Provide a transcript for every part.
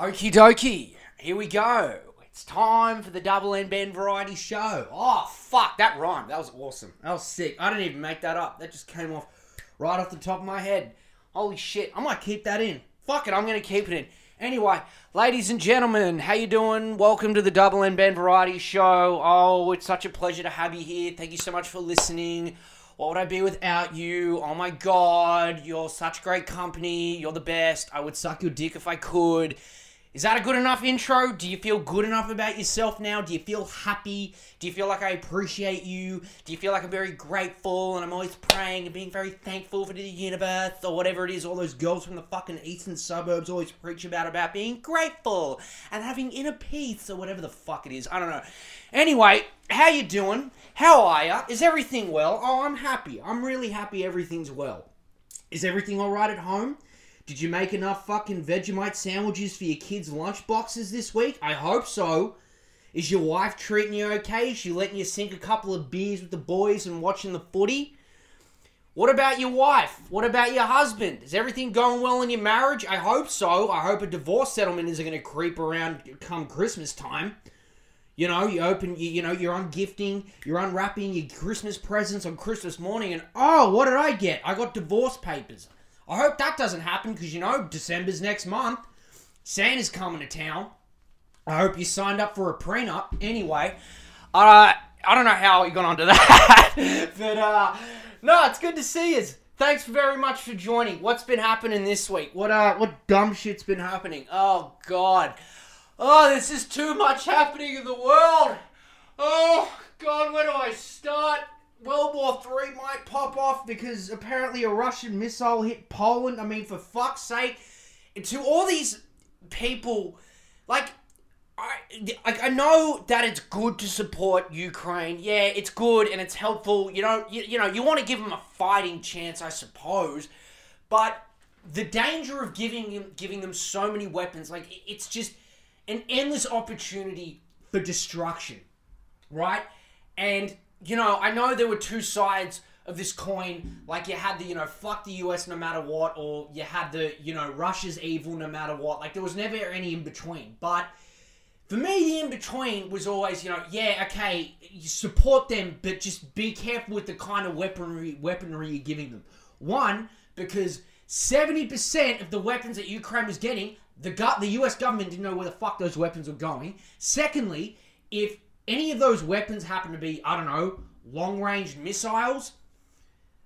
Okie dokie, here we go. It's time for the Double N Ben Variety Show. Oh, fuck, that rhymed. That was awesome. That was sick. I didn't even make that up. That just came off right off the top of my head. Holy shit, I might keep that in. Fuck it, I'm gonna keep it in. Anyway, ladies and gentlemen, how you doing? Welcome to the Double N Ben Variety Show. Oh, it's such a pleasure to have you here. Thank you so much for listening. What would I be without you? Oh my god, you're such great company. You're the best. I would suck your dick if I could. Is that a good enough intro? Do you feel good enough about yourself now? Do you feel happy? Do you feel like I appreciate you? Do you feel like I'm very grateful and I'm always praying and being very thankful for the universe or whatever it is all those girls from the fucking eastern suburbs always preach about about being grateful and having inner peace or whatever the fuck it is. I don't know. Anyway, how you doing? How are ya? Is everything well? Oh, I'm happy. I'm really happy everything's well. Is everything alright at home? Did you make enough fucking Vegemite sandwiches for your kids' lunch boxes this week? I hope so. Is your wife treating you okay? Is she letting you sink a couple of beers with the boys and watching the footy? What about your wife? What about your husband? Is everything going well in your marriage? I hope so. I hope a divorce settlement isn't going to creep around come Christmas time. You know, you open, you, you know, you're ungifting, you're unwrapping your Christmas presents on Christmas morning, and oh, what did I get? I got divorce papers. I hope that doesn't happen because you know December's next month. Santa's coming to town. I hope you signed up for a prenup. Anyway, uh, I don't know how you got onto that, but uh, no, it's good to see you. Thanks very much for joining. What's been happening this week? What uh, what dumb shit's been happening? Oh God, oh, this is too much happening in the world. Oh God, where do I start? World War Three might pop off because apparently a Russian missile hit Poland. I mean, for fuck's sake, to all these people, like, I, I know that it's good to support Ukraine. Yeah, it's good and it's helpful. You know, you, you know, you want to give them a fighting chance, I suppose, but the danger of giving them giving them so many weapons, like it's just an endless opportunity for destruction, right? And you know, I know there were two sides of this coin. Like you had the, you know, fuck the US no matter what, or you had the, you know, Russia's evil no matter what. Like there was never any in between. But for me, the in between was always, you know, yeah, okay, you support them, but just be careful with the kind of weaponry weaponry you're giving them. One, because 70% of the weapons that Ukraine was getting, the the US government didn't know where the fuck those weapons were going. Secondly, if any of those weapons happen to be, I don't know, long range missiles,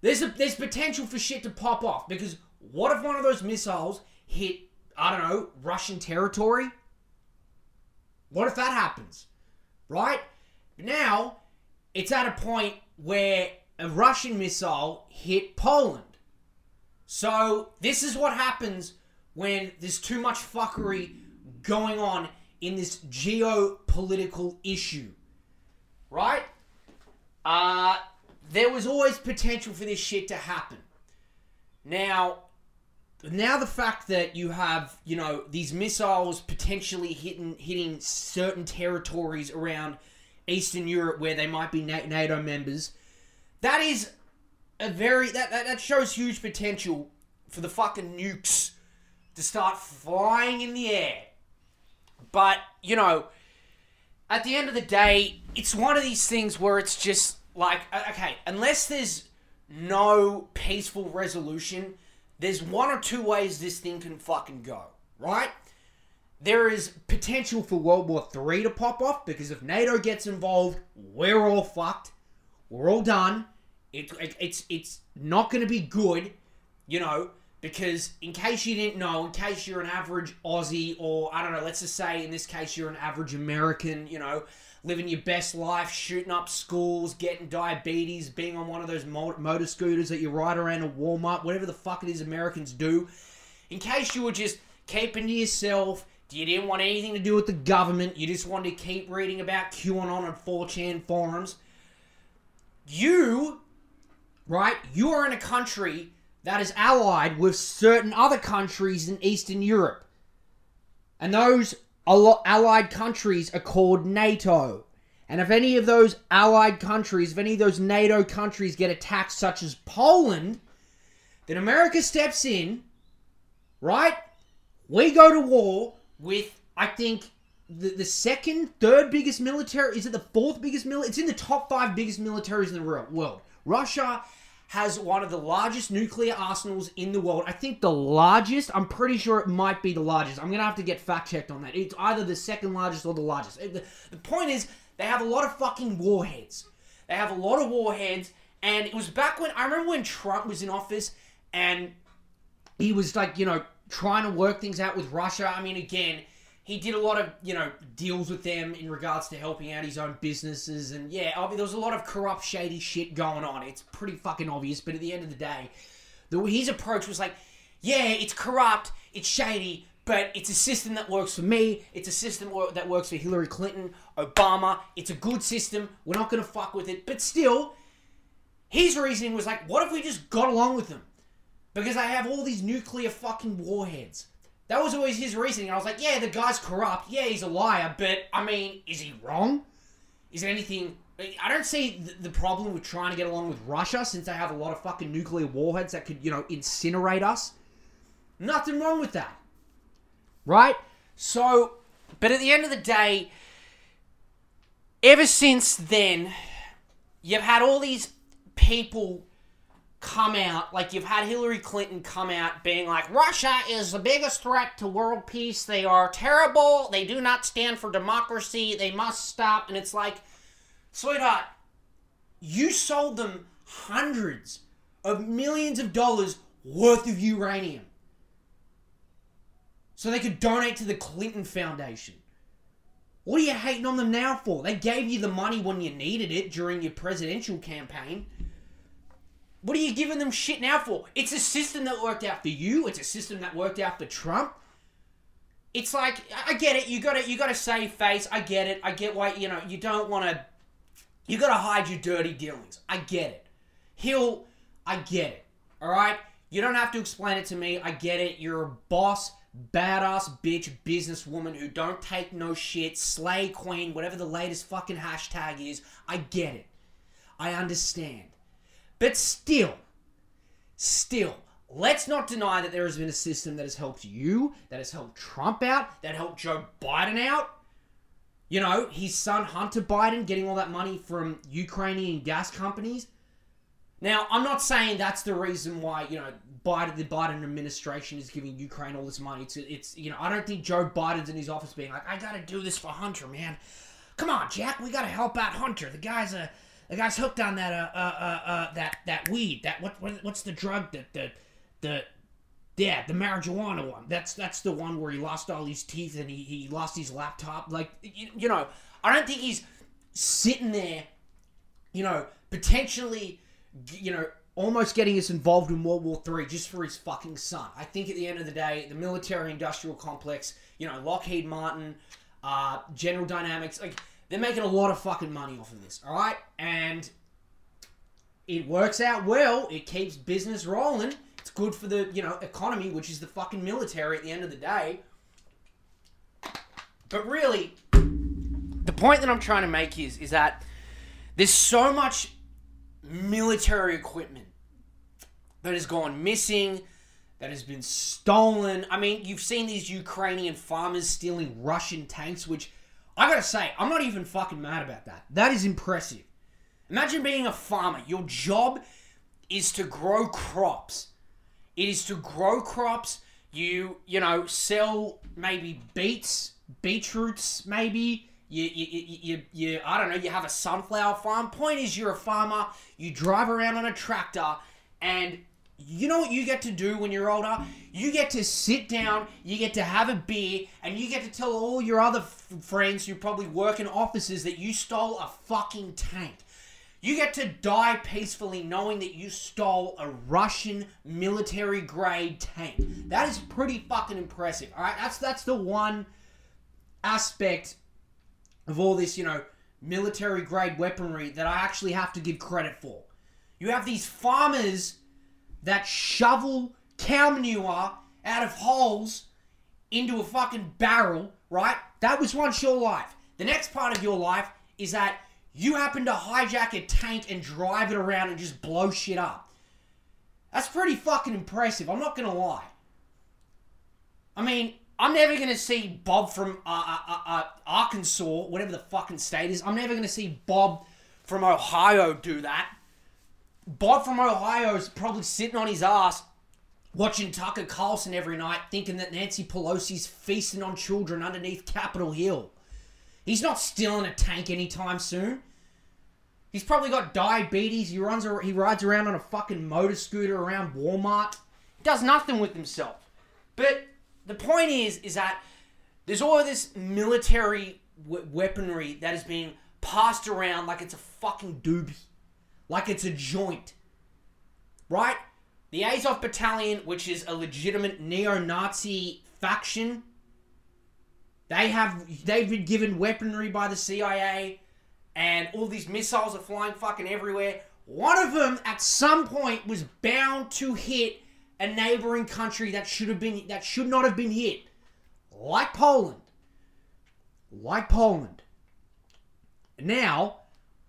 there's a there's potential for shit to pop off because what if one of those missiles hit, I don't know, Russian territory? What if that happens? Right? Now, it's at a point where a Russian missile hit Poland. So, this is what happens when there's too much fuckery going on in this geopolitical issue. Right? Uh, there was always potential for this shit to happen. Now, now the fact that you have, you know, these missiles potentially hitting hitting certain territories around Eastern Europe where they might be NATO members, that is a very that, that, that shows huge potential for the fucking nukes to start flying in the air. But, you know, at the end of the day, it's one of these things where it's just like, okay, unless there's no peaceful resolution, there's one or two ways this thing can fucking go, right? There is potential for World War III to pop off because if NATO gets involved, we're all fucked. We're all done. It, it it's it's not going to be good, you know, because in case you didn't know, in case you're an average Aussie or I don't know, let's just say in this case you're an average American, you know, living your best life, shooting up schools, getting diabetes, being on one of those motor scooters that you ride around a Walmart, whatever the fuck it is Americans do. In case you were just keeping to yourself, you didn't want anything to do with the government, you just wanted to keep reading about QAnon and 4chan forums, you, right, you are in a country that is allied with certain other countries in Eastern Europe. And those allied countries are called NATO. And if any of those allied countries, if any of those NATO countries get attacked, such as Poland, then America steps in, right? We go to war with I think the, the second, third biggest military. Is it the fourth biggest military? It's in the top five biggest militaries in the world. Russia has one of the largest nuclear arsenals in the world. I think the largest. I'm pretty sure it might be the largest. I'm gonna have to get fact checked on that. It's either the second largest or the largest. The, the point is, they have a lot of fucking warheads. They have a lot of warheads, and it was back when I remember when Trump was in office, and he was like, you know, trying to work things out with Russia. I mean, again he did a lot of you know deals with them in regards to helping out his own businesses. And yeah I mean, there was a lot of corrupt shady shit going on. It's pretty fucking obvious. But at the end of the day the, his approach was like yeah it's corrupt it's shady but it's a system that works for me. It's a system that works for hillary clinton obama. It's a good system. We're not going to fuck with it. But still his reasoning was like what if we just got along with them? Because they have all these nuclear fucking warheads that was always his reasoning. I was like, yeah, the guy's corrupt. Yeah, he's a liar. But, I mean, is he wrong? Is there anything... I don't see the problem with trying to get along with Russia since they have a lot of fucking nuclear warheads that could, you know, incinerate us. Nothing wrong with that. Right? So, but at the end of the day, ever since then, you've had all these people come out, like you've had Hillary Clinton come out being like, Russia is the biggest threat to world peace. They are terrible. They do not stand for democracy. They must stop. And it's like, sweetheart, you sold them hundreds of millions of dollars worth of uranium so they could donate to the Clinton Foundation. What are you hating on them now for? They gave you the money when you needed it during your presidential campaign. What are you giving them shit now for? It's a system that worked out for you. It's a system that worked out for Trump. It's like I get it. You got to you got to save face. I get it. I get why you know you don't want to. You got to hide your dirty dealings. I get it. Hill, I get it. All right. You don't have to explain it to me. I get it. You're a boss, badass bitch, businesswoman who don't take no shit, slay queen, whatever the latest fucking hashtag is. I get it. I understand. But still, still, let's not deny that there has been a system that has helped you, that has helped Trump out, that helped Joe Biden out. You know, his son Hunter Biden getting all that money from Ukrainian gas companies. Now, I'm not saying that's the reason why, you know, Biden, the Biden administration is giving Ukraine all this money. It's, it's, you know, I don't think Joe Biden's in his office being like, I gotta do this for Hunter, man. Come on, Jack, we gotta help out Hunter. The guy's a the guy's hooked on that uh, uh, uh, uh, that that weed. That what, what what's the drug that the the yeah the marijuana one. That's that's the one where he lost all his teeth and he, he lost his laptop. Like you, you know, I don't think he's sitting there, you know, potentially, you know, almost getting us involved in World War Three just for his fucking son. I think at the end of the day, the military-industrial complex, you know, Lockheed Martin, uh, General Dynamics, like they're making a lot of fucking money off of this, all right? And it works out well. It keeps business rolling. It's good for the, you know, economy, which is the fucking military at the end of the day. But really, the point that I'm trying to make is is that there's so much military equipment that has gone missing, that has been stolen. I mean, you've seen these Ukrainian farmers stealing Russian tanks, which I gotta say, I'm not even fucking mad about that. That is impressive. Imagine being a farmer. Your job is to grow crops. It is to grow crops. You, you know, sell maybe beets, beetroots, maybe. You, you, you, you, you, I don't know, you have a sunflower farm. Point is, you're a farmer. You drive around on a tractor and you know what you get to do when you're older? You get to sit down, you get to have a beer, and you get to tell all your other f- friends who probably work in offices that you stole a fucking tank. You get to die peacefully knowing that you stole a Russian military grade tank. That is pretty fucking impressive. All right, that's that's the one aspect of all this, you know, military grade weaponry that I actually have to give credit for. You have these farmers that shovel cow manure out of holes into a fucking barrel, right? That was once your life. The next part of your life is that you happen to hijack a tank and drive it around and just blow shit up. That's pretty fucking impressive, I'm not gonna lie. I mean, I'm never gonna see Bob from uh, uh, uh, Arkansas, whatever the fucking state is. I'm never gonna see Bob from Ohio do that. Bob from Ohio is probably sitting on his ass watching Tucker Carlson every night, thinking that Nancy Pelosi's feasting on children underneath Capitol Hill. He's not stealing a tank anytime soon. He's probably got diabetes. He runs. He rides around on a fucking motor scooter around Walmart. He does nothing with himself. But the point is, is that there's all this military weaponry that is being passed around like it's a fucking doobie, like it's a joint, right? The Azov Battalion, which is a legitimate neo-Nazi faction, they have they've been given weaponry by the CIA, and all these missiles are flying fucking everywhere. One of them, at some point, was bound to hit a neighboring country that should have been that should not have been hit, like Poland. Like Poland. Now,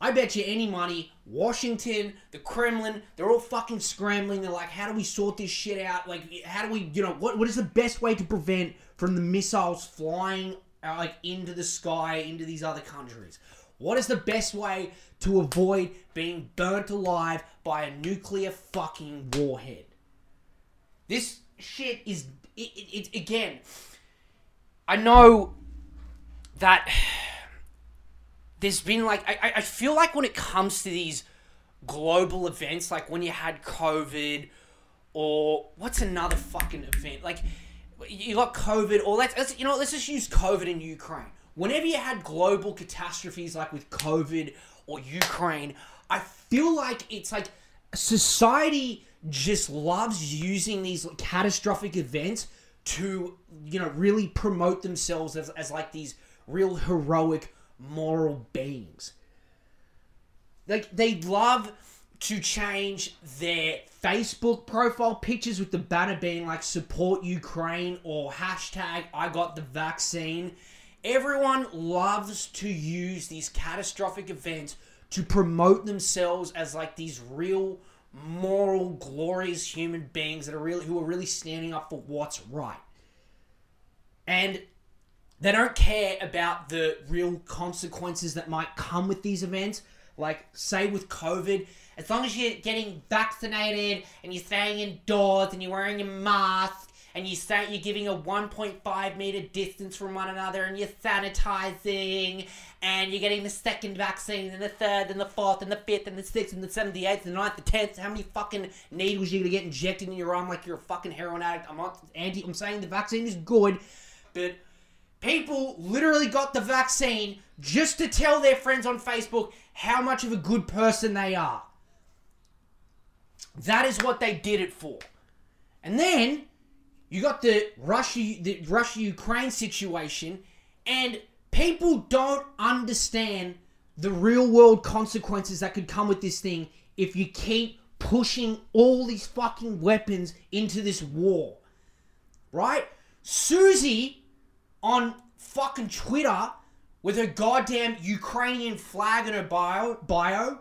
I bet you any money, Washington, the Kremlin, they're all fucking scrambling. They're like, how do we sort this shit out? Like, how do we, you know, what what is the best way to prevent from the missiles flying uh, like into the sky into these other countries? What is the best way to avoid being burnt alive by a nuclear fucking warhead? This shit is it, it, it again. I know that there's been like I, I feel like when it comes to these global events, like when you had COVID or what's another fucking event? Like you got COVID or let's, you know let's just use COVID in Ukraine. Whenever you had global catastrophes like with COVID or Ukraine, I feel like it's like society just loves using these catastrophic events to you know really promote themselves as, as like these real heroic moral beings like they love to change their facebook profile pictures with the banner being like support ukraine or hashtag i got the vaccine everyone loves to use these catastrophic events to promote themselves as like these real moral, glorious human beings that are really who are really standing up for what's right. And they don't care about the real consequences that might come with these events. Like, say with COVID, as long as you're getting vaccinated and you're staying indoors and you're wearing your mask and you start you're giving a 1.5 meter distance from one another and you're sanitizing and you're getting the second vaccine and the third and the fourth and the fifth and the sixth and the seventh, the eighth, the ninth, the tenth. How many fucking needles are you gonna get injected in your arm like you're a fucking heroin addict? I'm not anti. I'm saying the vaccine is good, but people literally got the vaccine just to tell their friends on Facebook how much of a good person they are. That is what they did it for. And then you got the Russia the Russia Ukraine situation and people don't understand the real world consequences that could come with this thing if you keep pushing all these fucking weapons into this war. Right? Susie on fucking Twitter with her goddamn Ukrainian flag in her bio bio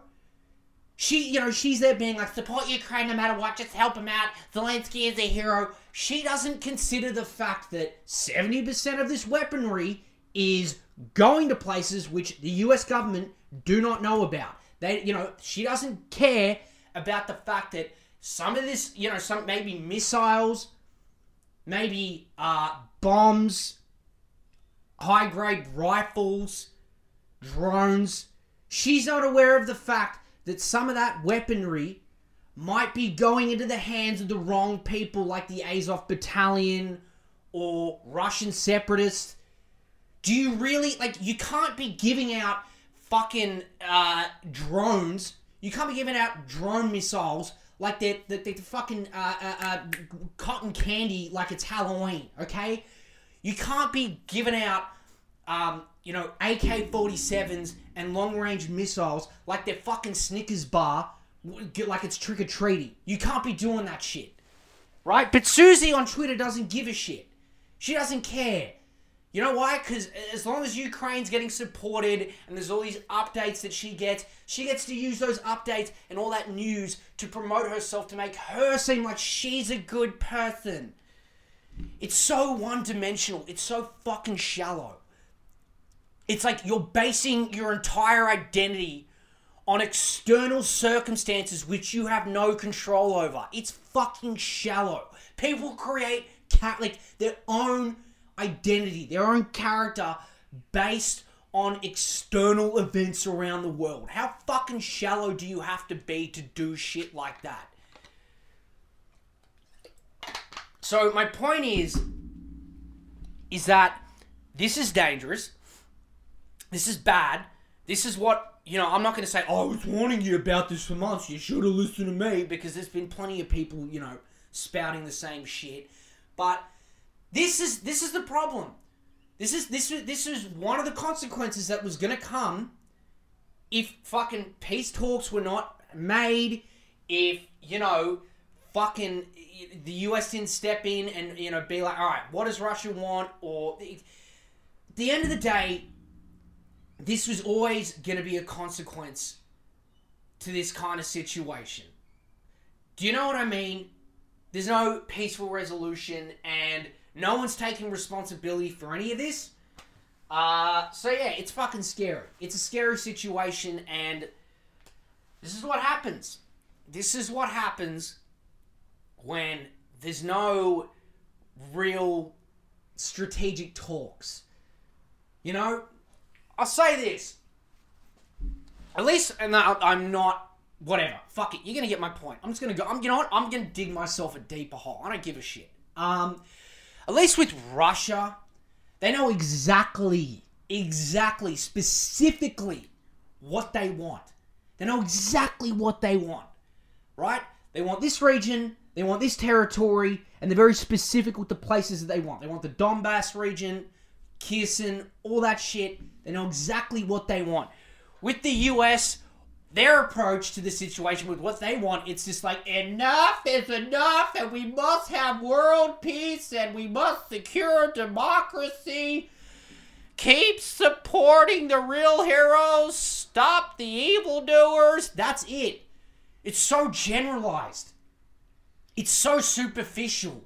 she, you know, she's there being like, support Ukraine no matter what, just help him out. Zelensky is a hero. She doesn't consider the fact that 70% of this weaponry is going to places which the US government do not know about. They, you know, she doesn't care about the fact that some of this, you know, some maybe missiles, maybe uh, bombs, high grade rifles, drones. She's not aware of the fact that some of that weaponry might be going into the hands of the wrong people, like the Azov Battalion or Russian separatists. Do you really like? You can't be giving out fucking uh, drones. You can't be giving out drone missiles like they're, they're, they're fucking uh, uh, uh, cotton candy like it's Halloween. Okay, you can't be giving out um, you know, AK 47s and long range missiles like they're fucking Snickers bar, like it's trick or treating. You can't be doing that shit. Right? But Susie on Twitter doesn't give a shit. She doesn't care. You know why? Because as long as Ukraine's getting supported and there's all these updates that she gets, she gets to use those updates and all that news to promote herself to make her seem like she's a good person. It's so one dimensional. It's so fucking shallow. It's like you're basing your entire identity on external circumstances which you have no control over. It's fucking shallow. People create ca- like their own identity, their own character based on external events around the world. How fucking shallow do you have to be to do shit like that? So my point is is that this is dangerous. This is bad. This is what, you know, I'm not going to say, oh, I was warning you about this for months. You should have listened to me because there's been plenty of people, you know, spouting the same shit. But this is this is the problem. This is this is this is one of the consequences that was going to come if fucking peace talks were not made, if, you know, fucking the US didn't step in and, you know, be like, all right, what does Russia want? Or, the end of the day, this was always going to be a consequence to this kind of situation. Do you know what I mean? There's no peaceful resolution, and no one's taking responsibility for any of this. Uh, so yeah, it's fucking scary. It's a scary situation, and this is what happens. This is what happens when there's no real strategic talks. You know, I'll say this. At least, and I'm not. Whatever. Fuck it. You're gonna get my point. I'm just gonna go. I'm. You know what? I'm gonna dig myself a deeper hole. I don't give a shit. Um, at least with Russia, they know exactly, exactly, specifically what they want. They know exactly what they want, right? They want this region, they want this territory, and they're very specific with the places that they want. They want the Donbass region, Kherson, all that shit. They know exactly what they want. With the US, their approach to the situation with what they want, it's just like enough is enough, and we must have world peace, and we must secure democracy. Keep supporting the real heroes. Stop the evildoers. That's it. It's so generalized. It's so superficial.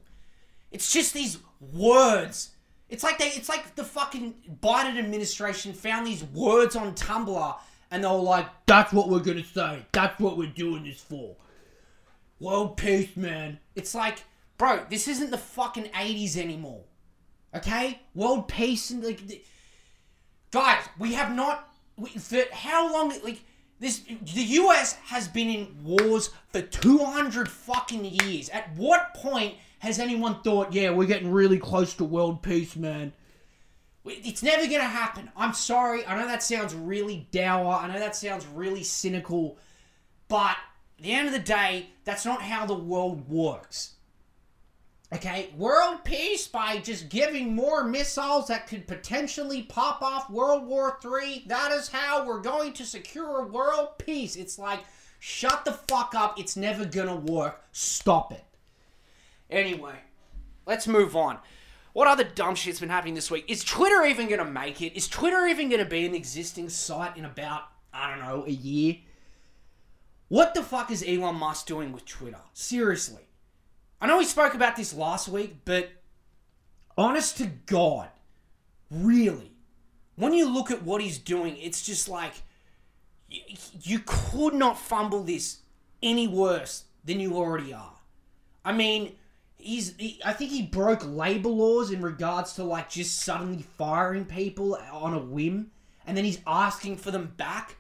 It's just these words. It's like they it's like the fucking Biden administration found these words on Tumblr and they were like, that's what we're gonna say. That's what we're doing this for. World peace, man. It's like, bro, this isn't the fucking 80s anymore. Okay? World peace and like the- guys, we have not we, for how long like this the US has been in wars for 200 fucking years. At what point has anyone thought, yeah, we're getting really close to world peace, man? It's never going to happen. I'm sorry. I know that sounds really dour. I know that sounds really cynical. But at the end of the day, that's not how the world works. Okay, world peace by just giving more missiles that could potentially pop off World War III. That is how we're going to secure world peace. It's like, shut the fuck up. It's never gonna work. Stop it. Anyway, let's move on. What other dumb shit's been happening this week? Is Twitter even gonna make it? Is Twitter even gonna be an existing site in about, I don't know, a year? What the fuck is Elon Musk doing with Twitter? Seriously. I know we spoke about this last week, but honest to God, really, when you look at what he's doing, it's just like you, you could not fumble this any worse than you already are. I mean, he's he, I think he broke labor laws in regards to like just suddenly firing people on a whim, and then he's asking for them back,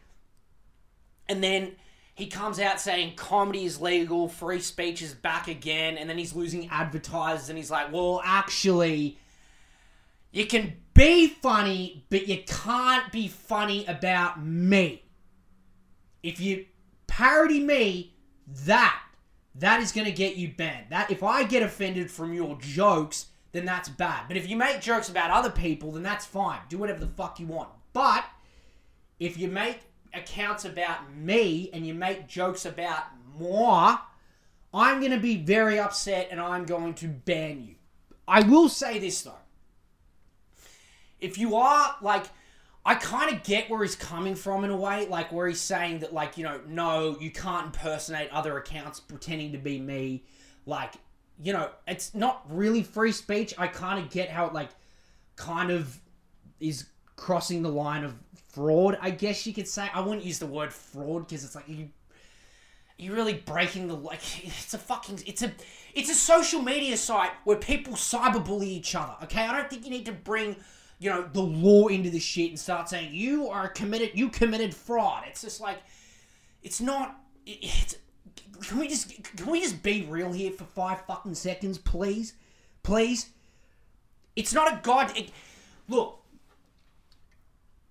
and then he comes out saying comedy is legal, free speech is back again, and then he's losing advertisers, and he's like, well, actually, you can be funny, but you can't be funny about me. If you parody me, that that is going to get you banned. That if I get offended from your jokes, then that's bad. But if you make jokes about other people, then that's fine. Do whatever the fuck you want. But if you make accounts about me and you make jokes about moi, I'm going to be very upset and I'm going to ban you. I will say this though. If you are like I kind of get where he's coming from in a way, like where he's saying that, like, you know, no, you can't impersonate other accounts pretending to be me. Like, you know, it's not really free speech. I kind of get how it like kind of is crossing the line of fraud. I guess you could say. I wouldn't use the word fraud because it's like you you're really breaking the like it's a fucking it's a it's a social media site where people cyberbully each other okay i don't think you need to bring you know the law into the shit and start saying you are committed you committed fraud it's just like it's not it's can we just can we just be real here for five fucking seconds please please it's not a god it, look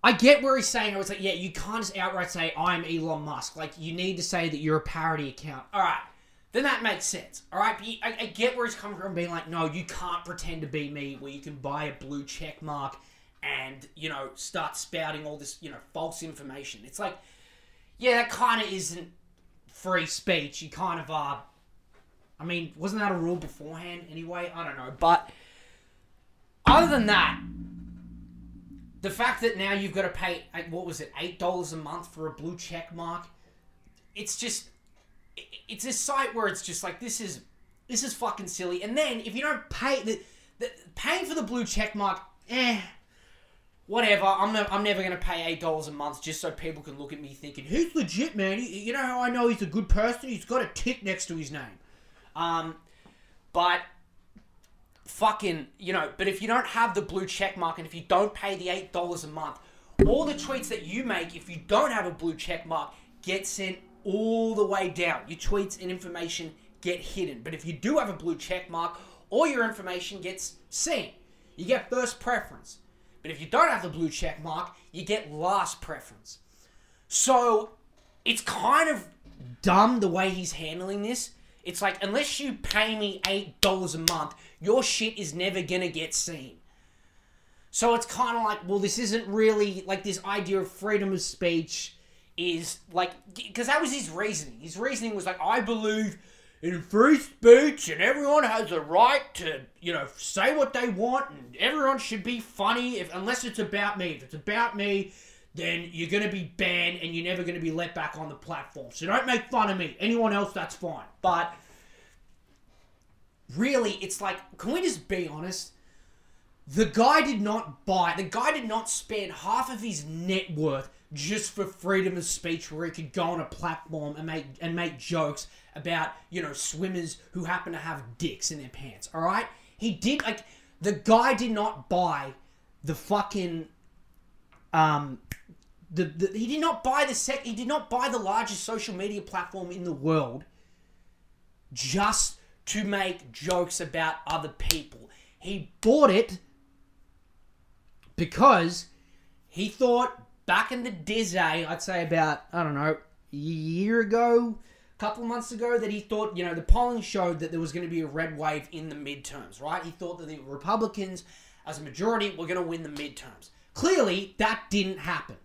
I get where he's saying. I was like, yeah, you can't just outright say I'm Elon Musk. Like, you need to say that you're a parody account. All right, then that makes sense. All right, but I, I get where he's coming from, being like, no, you can't pretend to be me, where you can buy a blue check mark and you know start spouting all this you know false information. It's like, yeah, that kind of isn't free speech. You kind of are. I mean, wasn't that a rule beforehand anyway? I don't know, but other than that, the fact that now you've got to pay uh, what was it eight dollars a month for a blue check mark it's just it's a site where it's just like this is this is fucking silly. And then if you don't pay the, the paying for the blue check mark eh whatever. I'm, I'm never to pay eight dollars a month just so people can look at me thinking he's legit man. He, you know how i know he's a good person? He's got a tick next to his name. Um but fucking, you know, but if you don't have the blue check mark and if you don't pay the $8 a month, all the tweets that you make, if you don't have a blue check mark, get sent all the way down. Your tweets and information get hidden. But if you do have a blue check mark, all your information gets seen. You get first preference. But if you don't have the blue check mark, you get last preference. So it's kind of dumb the way he's handling this it's like, unless you pay me $8 a month, your shit is never gonna get seen. So it's kind of like, well, this isn't really like this idea of freedom of speech is like, because that was his reasoning. His reasoning was like, I believe in free speech and everyone has a right to, you know, say what they want and everyone should be funny if unless it's about me. If it's about me, then you're going to be banned and you're never going to be let back on the platform. So don't make fun of me. Anyone else, that's fine. But really, it's like, can we just be honest? The guy did not buy, the guy did not spend half of his net worth just for freedom of speech where he could go on a platform and make and make jokes about, you know, swimmers who happen to have dicks in their pants. Alright? He did like the guy did not buy the fucking um the, the, he did not buy the sec he did not buy the largest social media platform in the world just to make jokes about other people. He bought it because he thought back in the Disney, I'd say about I don't know, a year ago, a couple months ago, that he thought, you know, the polling showed that there was going to be a red wave in the midterms, right? He thought that the Republicans, as a majority, were going to win the midterms. Clearly, that didn't happen.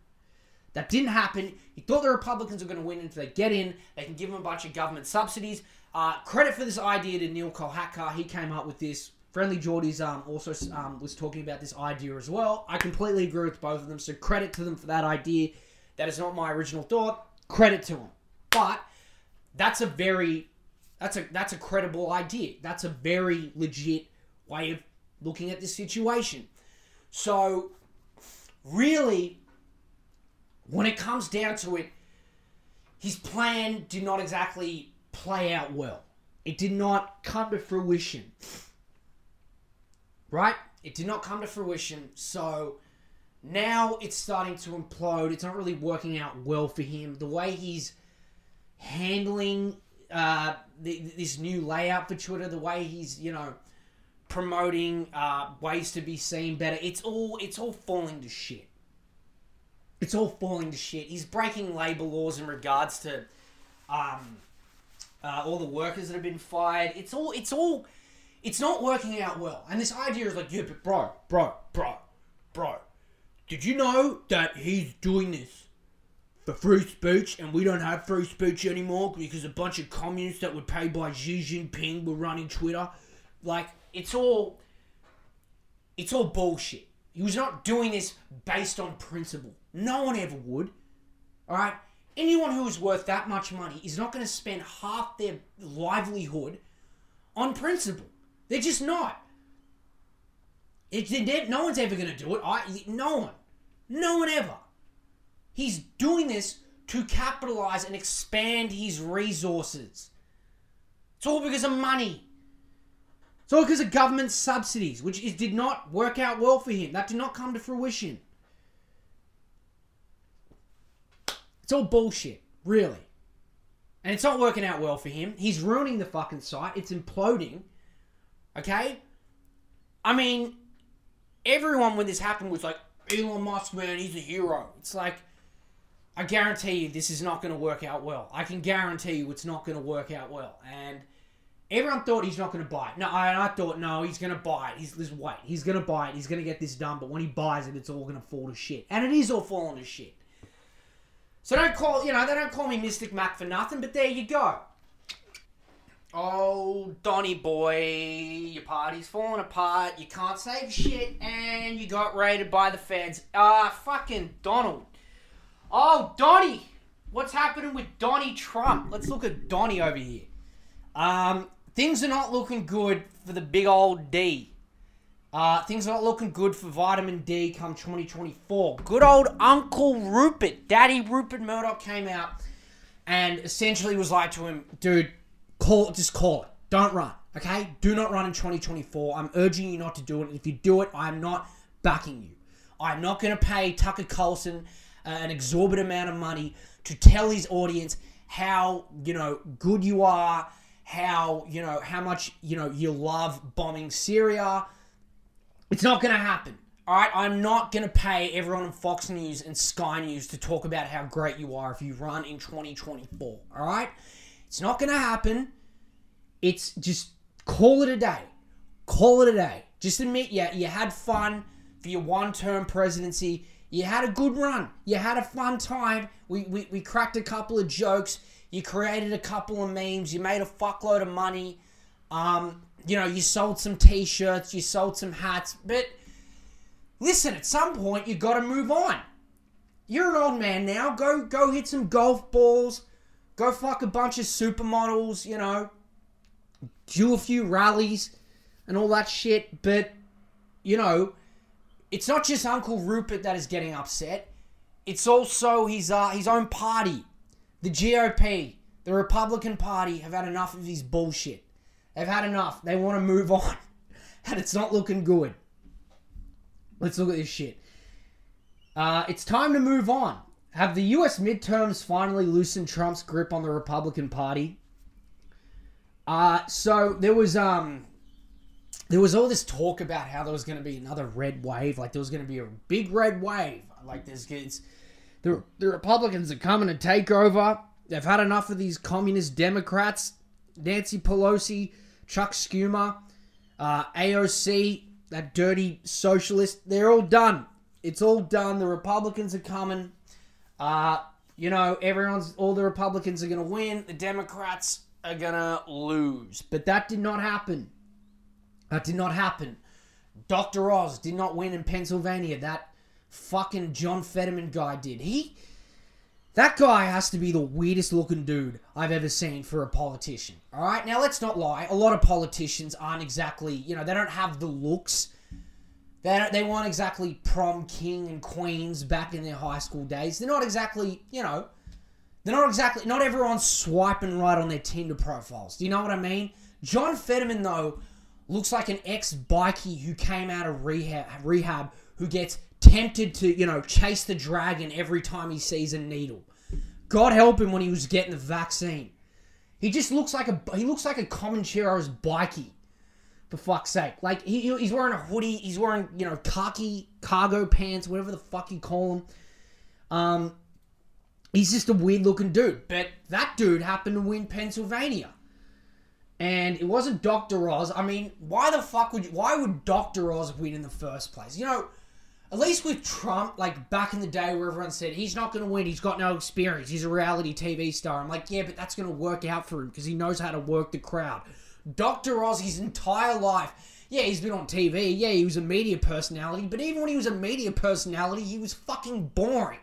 That didn't happen. He thought the Republicans were going to win, if they get in, they can give them a bunch of government subsidies. Uh, credit for this idea to Neel Kolhatkar. He came up with this. Friendlyjordies um, also um, was talking about this idea as well. I completely agree with both of them, so credit to them for that idea. That is not my original thought. Credit to them. But that's a very that's a that's a credible idea. That's a very legit way of looking at this situation. So really when it comes down to it, his plan did not exactly play out well. It did not come to fruition. Right? It did not come to fruition. So now it's starting to implode. It's not really working out well for him. The way he's handling uh, the, this new layout for Twitter, the way he's, you know, promoting uh, ways to be seen better, it's all it's all falling to shit it's all falling to shit. He's breaking labor laws in regards to um, uh, all the workers that have been fired. It's all, it's all, it's not working out well. And this idea is like, yeah, but bro, bro, bro, bro, did you know that he's doing this for free speech and we don't have free speech anymore because a bunch of communists that were paid by Xi Jinping were running Twitter? Like, it's all, it's all bullshit. He was not doing this based on principle. No one ever would. Alright? Anyone who is worth that much money is not going to spend half their livelihood on principle. They're just not. No one's ever going to do it. I, no one. No one ever. He's doing this to capitalize and expand his resources. It's all because of money. It's all because of government subsidies, which is, did not work out well for him. That did not come to fruition. It's all bullshit, really. And it's not working out well for him. He's ruining the fucking site. It's imploding. Okay? I mean, everyone when this happened was like, Elon Musk, man, he's a hero. It's like, I guarantee you this is not going to work out well. I can guarantee you it's not going to work out well. And everyone thought he's not going to buy it. No, I, I thought, no, he's going to buy it. He's just wait. He's going to buy it. He's going to get this done. But when he buys it, it's all going to fall to shit. And it is all falling to shit. So don't call, you know, they don't call me Mystic Mac for nothing, but there you go. Oh, Donny boy, your party's falling apart, you can't save shit, and you got raided by the feds. Ah, uh, fucking Donald. Oh, Donny! What's happening with Donny Trump? Let's look at Donny over here. Um, things are not looking good for the big old D. Uh, things are not looking good for vitamin D come 2024. Good old Uncle Rupert, Daddy Rupert Murdoch came out and essentially was like to him, dude, call just call it. Don't run, okay? Do not run in 2024. I'm urging you not to do it. If you do it, I'm not backing you. I'm not going to pay Tucker Carlson uh, an exorbitant amount of money to tell his audience how, you know, good you are, how, you know, how much, you know, you love bombing Syria it's not going to happen. All right, I'm not going to pay everyone on Fox News and Sky News to talk about how great you are if you run in 2024. All right, it's not going to happen. It's just call it a day. Call it a day. Just admit, yeah, you had fun for your one-term presidency. You had a good run. You had a fun time. We, we, we cracked a couple of jokes. You created a couple of memes. You made a fuckload of money. Um, you know, you sold some t-shirts, you sold some hats, but listen, at some point you got to move on. You're an old man now. Go go hit some golf balls. Go fuck a bunch of supermodels, you know. Do a few rallies and all that shit, but you know, it's not just Uncle Rupert that is getting upset. It's also his uh, his own party. The GOP, the Republican Party have had enough of his bullshit. They've had enough. They want to move on. And it's not looking good. Let's look at this shit. Uh, it's time to move on. Have the US midterms finally loosened Trump's grip on the Republican Party? Uh, so there was um there was all this talk about how there was going to be another red wave, like there was going to be a big red wave. Like there's it's the the Republicans are coming to take over. They've had enough of these communist Democrats. Nancy Pelosi Chuck Schumer, uh, AOC, that dirty socialist, they're all done. It's all done. The Republicans are coming. Uh, you know, everyone's, all the Republicans are going to win. The Democrats are going to lose. But that did not happen. That did not happen. Dr. Oz did not win in Pennsylvania. That fucking John Fetterman guy did. He that guy has to be the weirdest looking dude I've ever seen for a politician. All right, now let's not lie. A lot of politicians aren't exactly, you know, they don't have the looks. They they weren't exactly prom king and queens back in their high school days. They're not exactly, you know, they're not exactly. Not everyone's swiping right on their Tinder profiles. Do you know what I mean? John Fetterman though looks like an ex bikie who came out of rehab, rehab who gets tempted to, you know, chase the dragon every time he sees a needle. God help him when he was getting the vaccine. He just looks like a he looks like a common Comanchero's bikie. For fuck's sake. Like he, he's wearing a hoodie, he's wearing, you know, khaki cargo pants, whatever the fuck you call them. Um he's just a weird looking dude. But that dude happened to win Pennsylvania. And it wasn't Dr. Oz. I mean, why the fuck would you, why would Dr. Oz win in the first place? You know, at least with Trump, like back in the day where everyone said he's not going to win, he's got no experience, he's a reality TV star. I'm like, yeah, but that's going to work out for him because he knows how to work the crowd. Dr. Oz, his entire life, yeah, he's been on TV, yeah, he was a media personality, but even when he was a media personality, he was fucking boring.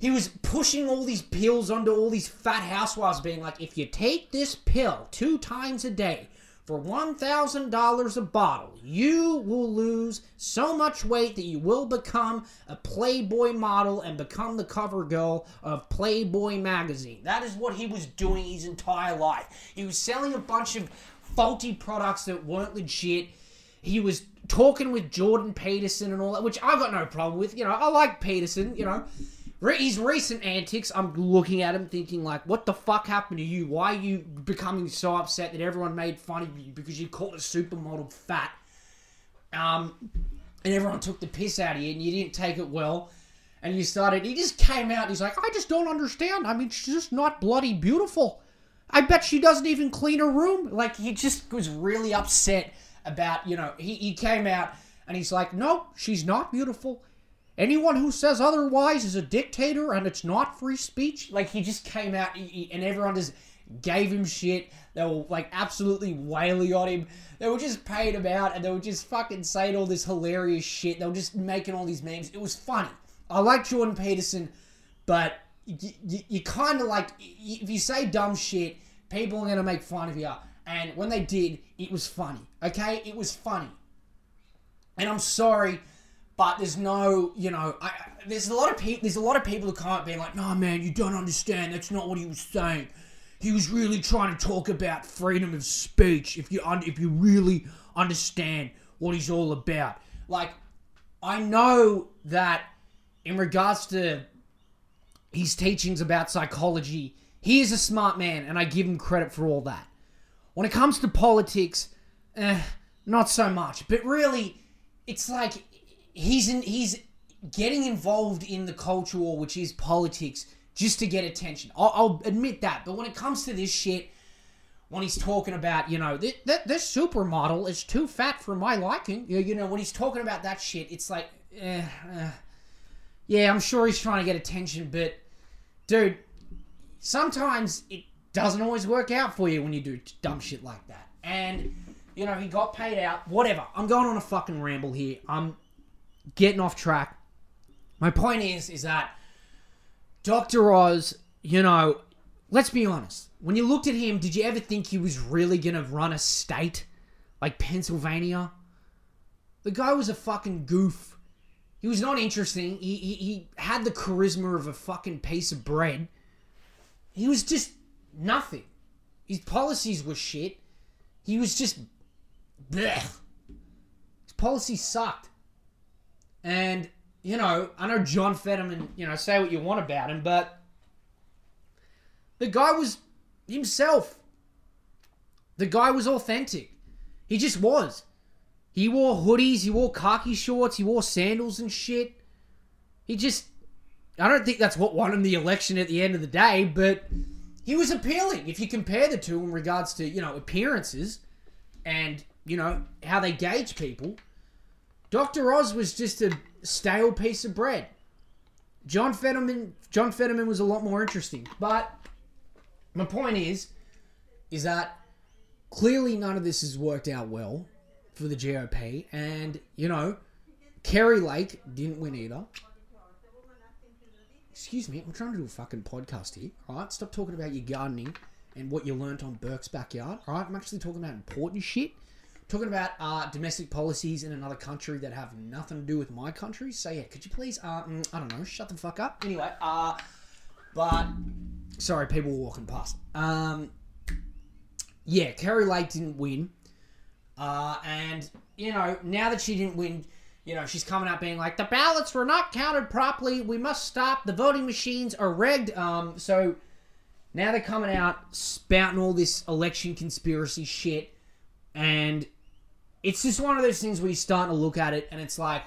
he was pushing all these pills onto all these fat housewives, being like, if you take this pill two times a day for $1,000 a bottle, you will lose so much weight that you will become a Playboy model and become the cover girl of Playboy magazine. That is what he was doing his entire life. He was selling a bunch of faulty products that weren't legit. He was talking with Jordan Peterson and all that, which I've got no problem with. You know, I like Peterson, you know. His recent antics, I'm looking at him thinking like, what the fuck happened to you? Why are you becoming so upset that everyone made fun of you because you called a supermodel fat? Um, and everyone took the piss out of you and you didn't take it well. And you started, he just came out and he's like, I just don't understand. I mean, she's just not bloody beautiful. I bet she doesn't even clean her room. Like, he just was really upset about, you know, he, he came out and he's like, no, she's not beautiful. Anyone who says otherwise is a dictator and it's not free speech. Like, he just came out and everyone just gave him shit. They were like absolutely wailing on him. They were just paying him out and they were just fucking saying all this hilarious shit. They were just making all these memes. It was funny. I like Jordan Peterson, but you, you, kind of like, if you say dumb shit, people are going to make fun of you. And when they did, it was funny. Okay? It was funny. And I'm sorry, but there's no, you know, I, there's a lot of people. There's a lot of people who come up being like, "No, man, you don't understand. That's not what he was saying. He was really trying to talk about freedom of speech. If you un- if you really understand what he's all about, like, I know that in regards to his teachings about psychology, he is a smart man, and I give him credit for all that. When it comes to politics, eh, not so much. But really, it's like he's in, he's getting involved in the culture war, which is politics, just to get attention. I'll, I'll admit that. But when it comes to this shit, when he's talking about, you know, this, this supermodel is too fat for my liking, you, you know, when he's talking about that shit, it's like, eh, eh. yeah, I'm sure he's trying to get attention, but dude, sometimes it doesn't always work out for you when you do dumb shit like that. And you know, he got paid out. Whatever. I'm going on a fucking ramble here. I'm getting off track. My point is, is that Dr. Oz, you know, let's be honest. When you looked at him, did you ever think he was really gonna run a state like Pennsylvania? The guy was a fucking goof. He was not interesting. He, he, he had the charisma of a fucking piece of bread. He was just nothing. His policies were shit. He was just blech. His policies sucked. And, you know, I know John Fetterman, you know, say what you want about him, but the guy was himself. The guy was authentic. He just was. He wore hoodies, he wore khaki shorts, he wore sandals and shit. He just I don't think that's what won him the election at the end of the day, but he was appealing if you compare the two in regards to, you know, appearances and, you know, how they gauge people. Dr. Oz was just a stale piece of bread. John Fetterman John Fetterman was a lot more interesting. But my point is is that clearly none of this has worked out well for the GOP and, you know, Kari Lake didn't win either. Excuse me, I'm trying to do a fucking podcast here. Alright, stop talking about your gardening and what you learnt on Burke's backyard. Alright, I'm actually talking about important shit. Talking about uh, domestic policies in another country that have nothing to do with my country. So yeah, could you please, uh, mm, I don't know, shut the fuck up. Anyway, uh, but sorry, people were walking past. Um, yeah, Kari Lake didn't win. Uh, and, you know, now that she didn't win, you know, she's coming out being like, the ballots were not counted properly. We must stop. The voting machines are rigged. Um, so now they're coming out spouting all this election conspiracy shit. And it's just one of those things where you start to look at it and it's like,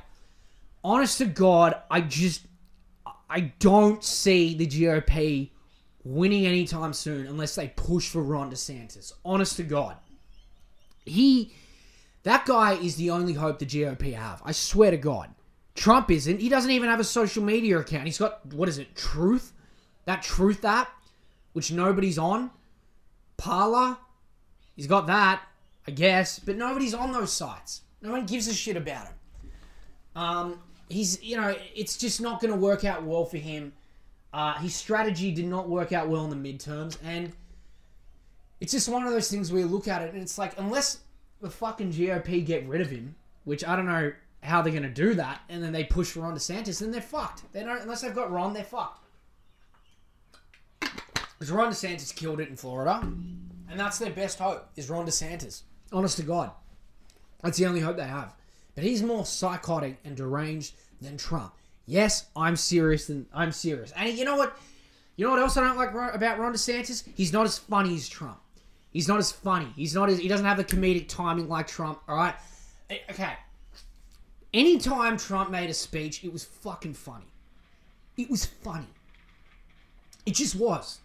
honest to God, I just, I don't see the GOP winning anytime soon unless they push for Ron DeSantis. Honest to God. He, that guy is the only hope the GOP have. I swear to God. Trump isn't. He doesn't even have a social media account. He's got, what is it, Truth? That Truth app, which nobody's on. Parler. He's got that, I guess. But nobody's on those sites. No one gives a shit about him. Um, he's, you know, it's just not going to work out well for him. Uh, his strategy did not work out well in the midterms, and it's just one of those things where you look at it and it's like, unless the fucking GOP get rid of him, which I don't know how they're going to do that, and then they push Ron DeSantis, then they're fucked. They don't unless they've got Ron, they're fucked. Because Ron DeSantis killed it in Florida, and that's their best hope is Ron DeSantis. Honest to God, that's the only hope they have. But he's more psychotic and deranged than Trump. Yes, I'm serious. Than I'm serious. And you know what? You know what else I don't like about Ron DeSantis? He's not as funny as Trump. He's not as funny. He's not as he doesn't have the comedic timing like Trump. All right. Eh, okay. Anytime Trump made a speech, it was fucking funny. It was funny. It just was.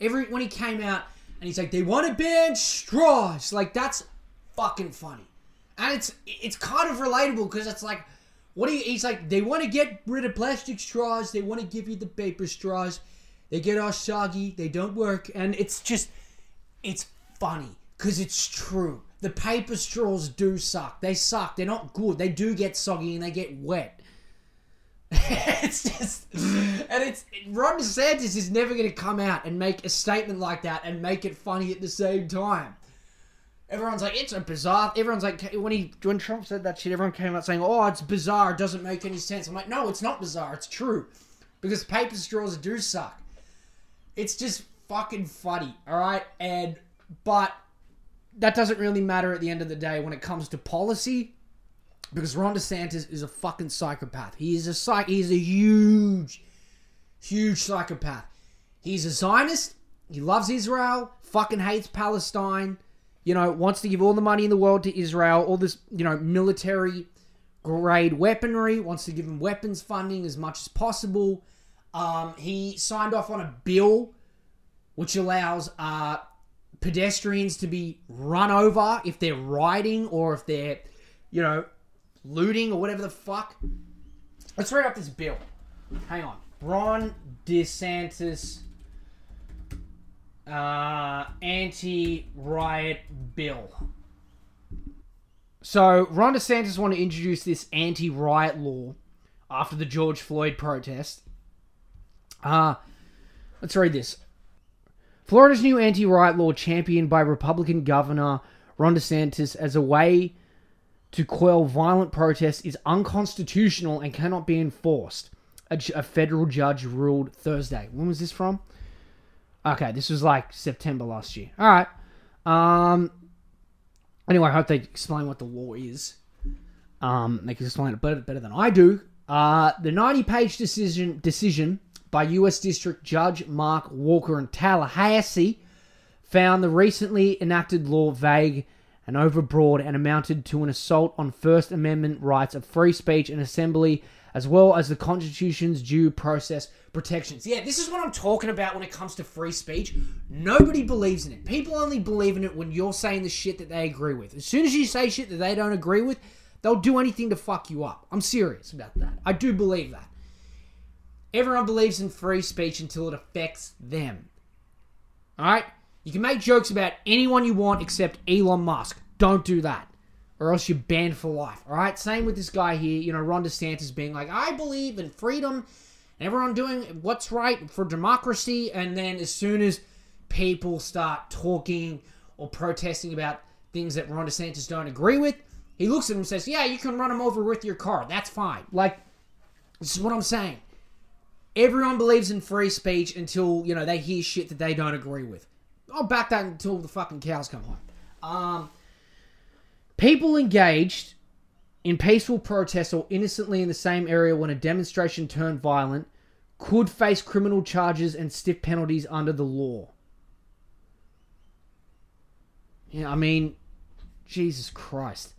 Every when he came out and he's like, they want to ban straws. Like that's fucking funny, and it's it's kind of relatable because it's like, what do you? He's like, they want to get rid of plastic straws. They want to give you the paper straws. They get all soggy. They don't work, and it's just it's funny because it's true. The paper straws do suck. They suck. They're not good. They do get soggy and they get wet. it's just, and it's Ron DeSantis is never going to come out and make a statement like that and make it funny at the same time. Everyone's like, it's a bizarre. Everyone's like, when he when Trump said that shit, everyone came out saying, "Oh, it's bizarre. It doesn't make any sense." I'm like, no, it's not bizarre. It's true, because paper straws do suck. It's just fucking funny, all right? And but that doesn't really matter at the end of the day when it comes to policy because Ron DeSantis is a fucking psychopath. He is a psych he's a huge huge psychopath. He's a Zionist, he loves Israel, fucking hates Palestine, you know, wants to give all the money in the world to Israel, all this, you know, military grade weaponry, wants to give them weapons funding as much as possible. Um, he signed off on a bill which allows uh, pedestrians to be run over if they're riding or if they're, you know, looting or whatever the fuck. Let's read up this bill. Hang on. Ron DeSantis uh, anti riot bill. So, Ron DeSantis want to introduce this anti riot law after the George Floyd protest. Uh, let's read this. Florida's new anti riot law, championed by Republican Governor Ron DeSantis as a way to quell violent protests, is unconstitutional and cannot be enforced. A, a, federal judge ruled Thursday. When was this from? Okay, this was like September last year. All right. Um. Anyway, I hope they explain what the law is. Um, they can explain it better, better than I do. Uh, the 90-page decision decision by U.S. District Judge Mark Walker in Tallahassee found the recently enacted law vague and overbroad and amounted to an assault on First Amendment rights of free speech and assembly, as well as the Constitution's due process protections. Yeah, this is what I'm talking about when it comes to free speech. Nobody believes in it. People only believe in it when you're saying the shit that they agree with. As soon as you say shit that they don't agree with, they'll do anything to fuck you up. I'm serious about that. I do believe that. Everyone believes in free speech until it affects them. Alright? You can make jokes about anyone you want except Elon Musk. Don't do that. Or else you're banned for life. Alright? Same with this guy here, you know, Ron DeSantis being like, I believe in freedom and everyone doing what's right for democracy. And then as soon as people start talking or protesting about things that Ron DeSantis don't agree with, he looks at him and says, Yeah, you can run him over with your car. That's fine. Like, this is what I'm saying everyone believes in free speech until you know they hear shit that they don't agree with. I'll back that until the fucking cows come home. Um, people engaged in peaceful protests or innocently in the same area when a demonstration turned violent could face criminal charges and stiff penalties under the law. Yeah, I mean, Jesus Christ.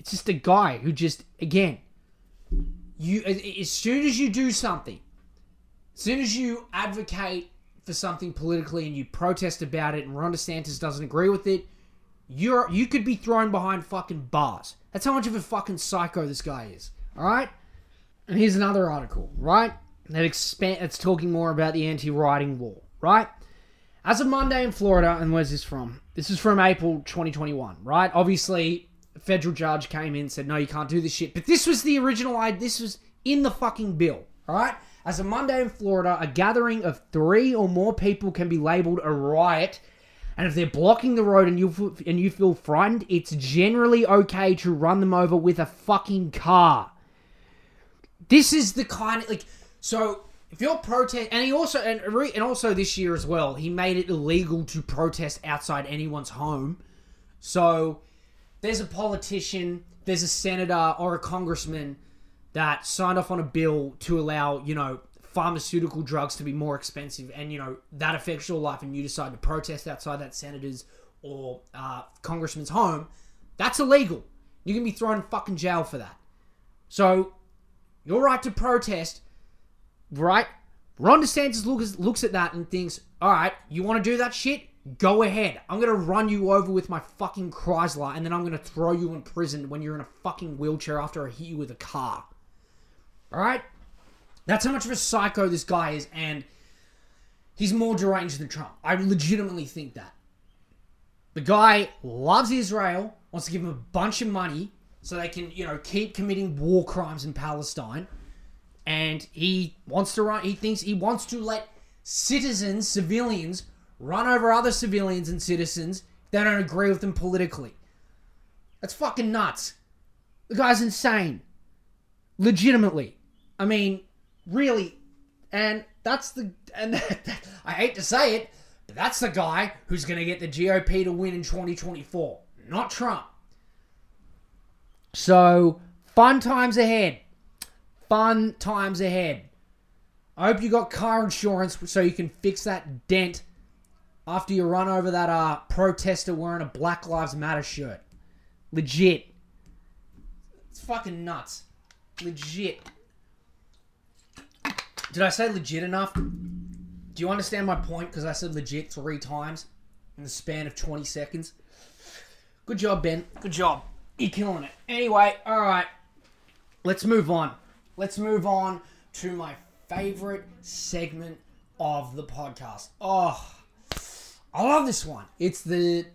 It's just a guy who just, again, you as soon as you do something, as soon as you advocate for something politically and you protest about it, and Ron DeSantis doesn't agree with it, you're you could be thrown behind fucking bars. That's how much of a fucking psycho this guy is. All right. And here's another article, right? That expand. It's talking more about the anti-rioting law, right? As of Monday in Florida, and where's this from? This is from April 2021, right? Obviously, a federal judge came in and said, no, you can't do this shit. But this was the original, idea. this was in the fucking bill, all right? As of Monday in Florida, a gathering of three or more people can be labeled a riot. And if they're blocking the road and you and you feel frightened, it's generally okay to run them over with a fucking car. This is the kind of like so if you're protest and he also and, and also this year as well, he made it illegal to protest outside anyone's home. So there's a politician, there's a senator or a congressman that signed off on a bill to allow, you know, pharmaceutical drugs to be more expensive and, you know, that affects your life and you decide to protest outside that senator's or uh, congressman's home, that's illegal. You can be thrown in fucking jail for that. So, your right to protest, right? Ron DeSantis looks, looks at that and thinks, all right, you want to do that shit? Go ahead. I'm to run you over with my fucking Chrysler and then I'm to throw you in prison when you're in a fucking wheelchair after I hit you with a car. All right? That's how much of a psycho this guy is, and he's more deranged than Trump. I legitimately think that. The guy loves Israel, wants to give him a bunch of money so they can, you know, keep committing war crimes in Palestine. And he wants to run, he thinks he wants to let citizens, civilians, run over other civilians and citizens that don't agree with them politically. That's fucking nuts. The guy's insane. Legitimately. I mean, really. And that's the. And I hate to say it, but that's the guy who's going to get the GOP to win in 2024, not Trump. So, fun times ahead. Fun times ahead. I hope you got car insurance so you can fix that dent after you run over that uh, protester wearing a Black Lives Matter shirt. Legit. It's fucking nuts. Legit. Did I say legit enough? Do you understand my point? Because I said legit three times in the span of 20 seconds. Good job, Ben. Good job. You're killing it. Anyway, alright. Let's move on. Let's move on to my favorite segment of the podcast. Oh, I love this one. It's the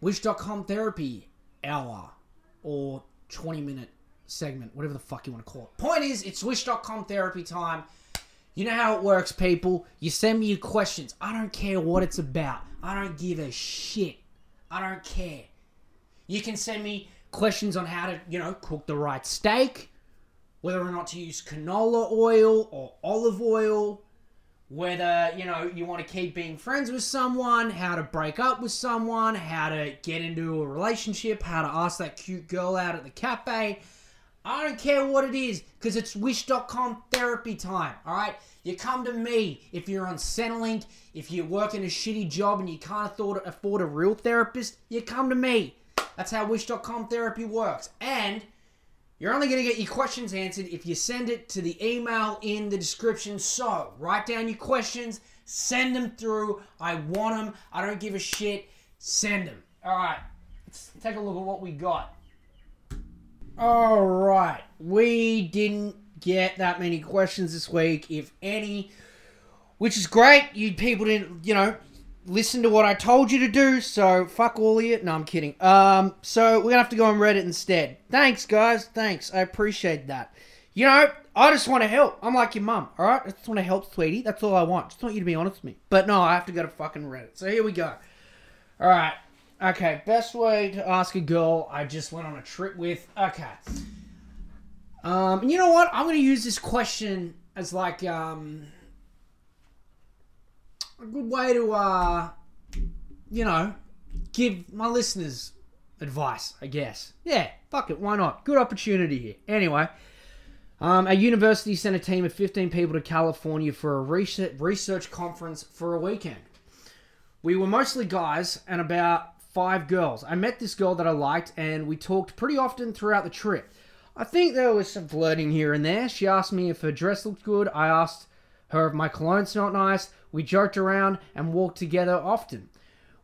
Wish.com therapy hour or 20 minute segment, whatever the fuck you want to call it. Point is, it's Wish.com therapy time. You know how it works, people. You send me your questions. I don't care what it's about. I don't give a shit. I don't care. You can send me questions on how to, you know, cook the right steak, whether or not to use canola oil or olive oil, whether, you know, you want to keep being friends with someone, how to break up with someone, how to get into a relationship, how to ask that cute girl out at the cafe I don't care what it is, because it's wish.com therapy time, alright? You come to me if you're on Centrelink, if you're working a shitty job and you can't afford, a real therapist, you come to me. That's how wish.com therapy works. And you're only going to get your questions answered if you send it to the email in the description. So, write down your questions, send them through. I want them. I don't give a shit. Send them. Alright, let's take a look at what we got. All right. We didn't get that many questions this week, if any, which is great. You people didn't, you know, listen to what I told you to do, so fuck all of you. No, I'm kidding. Um, so we're gonna have to go on Reddit instead. Thanks, guys. Thanks. I appreciate that. You know, I just want to help. I'm like your mum, alright? I just want to help, sweetie. That's all I want. Just want you to be honest with me. But no, I have to go to fucking Reddit. So here we go. Alright. Okay, best way to ask a girl I just went on a trip with. Okay. Um, and you know what? I'm going to use this question as like um, a good way to, uh, you know, give my listeners advice, I guess. Yeah, fuck it, why not? Good opportunity here. Anyway, um, a university sent a team of 15 people to California for a research, research conference for a weekend. We were mostly guys and about five girls. I met this girl that I liked, and we talked pretty often throughout the trip. I think there was some flirting here and there. She asked me if her dress looked good. I asked her if my cologne smelled nice. We joked around and walked together often.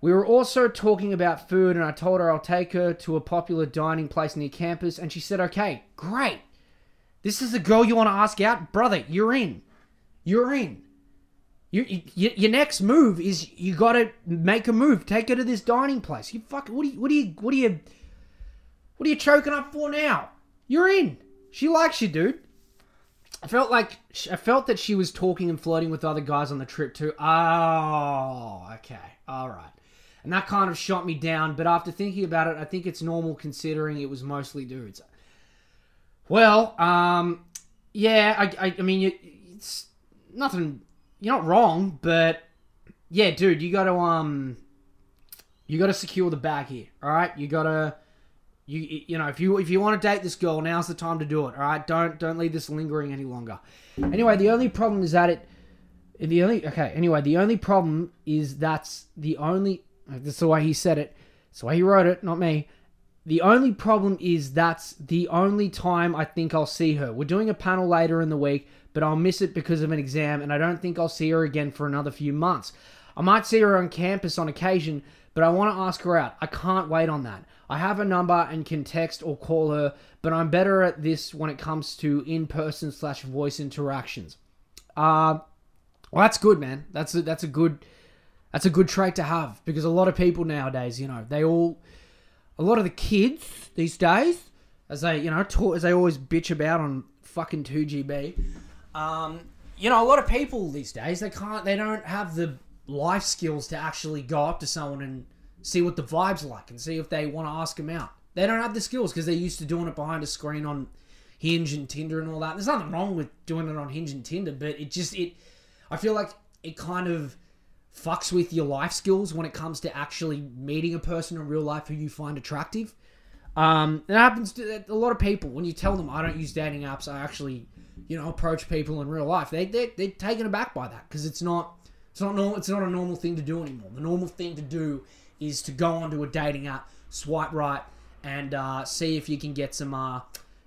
We were also talking about food, and I told her I'll take her to a popular dining place near campus, and she said, okay, great. This is the girl you want to ask out? Brother, you're in. You're in. You, you, your next move is you got to make a move. Take her to this dining place. You fuck. What are you? What are you? What are you? What are you choking up for now? You're in. She likes you, dude. I felt like I felt that she was talking and flirting with other guys on the trip too. Oh, okay, all right, and that kind of shot me down. But after thinking about it, I think it's normal considering it was mostly dudes. Well, um, yeah, I, I, I mean, it's nothing. You're not wrong, but yeah, dude, you got to um, you got to secure the bag here. All right, you got to you you know if you if you want to date this girl, now's the time to do it. All right, don't don't leave this lingering any longer. Anyway, the only problem is that it. The only okay. Anyway, the only problem is that's the only. That's the way he said it. That's the way he wrote it, not me. The only problem is that's the only time I think I'll see her. We're doing a panel later in the week, but I'll miss it because of an exam, and I don't think I'll see her again for another few months. I might see her on campus on occasion, but I want to ask her out. I can't wait on that. I have a number and can text or call her, but I'm better at this when it comes to in-person slash voice interactions. Uh, well, that's good, man. That's a, that's a good that's a good trait to have because a lot of people nowadays, you know, they all a lot of the kids these days, as they you know talk, as they always bitch about on fucking two GB, um, you know, a lot of people these days they can't they don't have the life skills to actually go up to someone and see what the vibe's like and see if they want to ask them out. They don't have the skills because they're used to doing it behind a screen on Hinge and Tinder and all that. There's nothing wrong with doing it on Hinge and Tinder, but it just it I feel like it kind of fucks with your life skills when it comes to actually meeting a person in real life who you find attractive. Um, it happens to a lot of people when you tell them I don't use dating apps. I actually, you know, approach people in real life. They they they're taken aback by that because it's not it's not normal. It's not a normal thing to do anymore. The normal thing to do is to go onto a dating app, swipe right, and uh, see if you can get some uh,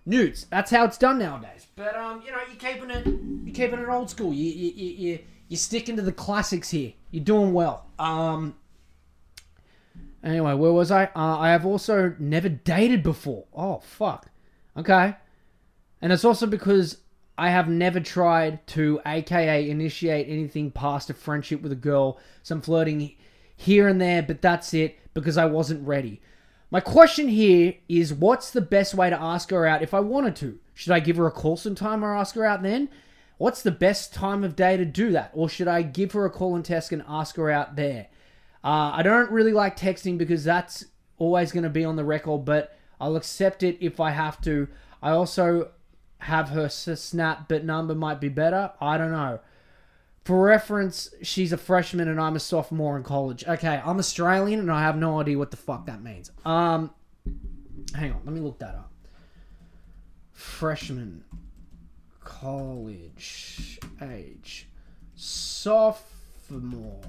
nudes. That's how it's done nowadays. But um, you know, you're keeping it, you're keeping it old school. You you you you you're sticking to the classics here. You're doing well. Um. Anyway, where was I? Uh, I have also never dated before. Oh fuck. Okay. And it's also because I have never tried to, aka, initiate anything past a friendship with a girl. Some flirting here and there, but that's it because I wasn't ready. My question here is what's the best way to ask her out if I wanted to? Should I give her a call sometime or ask her out then? What's the best time of day to do that? Or should I give her a call and text and ask her out there? Uh, I don't really like texting because that's always going to be on the record, but I'll accept it if I have to. I also have her snap, but number might be better. I don't know. For reference, she's a freshman and I'm a sophomore in college. Okay, I'm Australian and I have no idea what the fuck that means. Um, hang on, let me look that up. Freshman, college age, sophomore,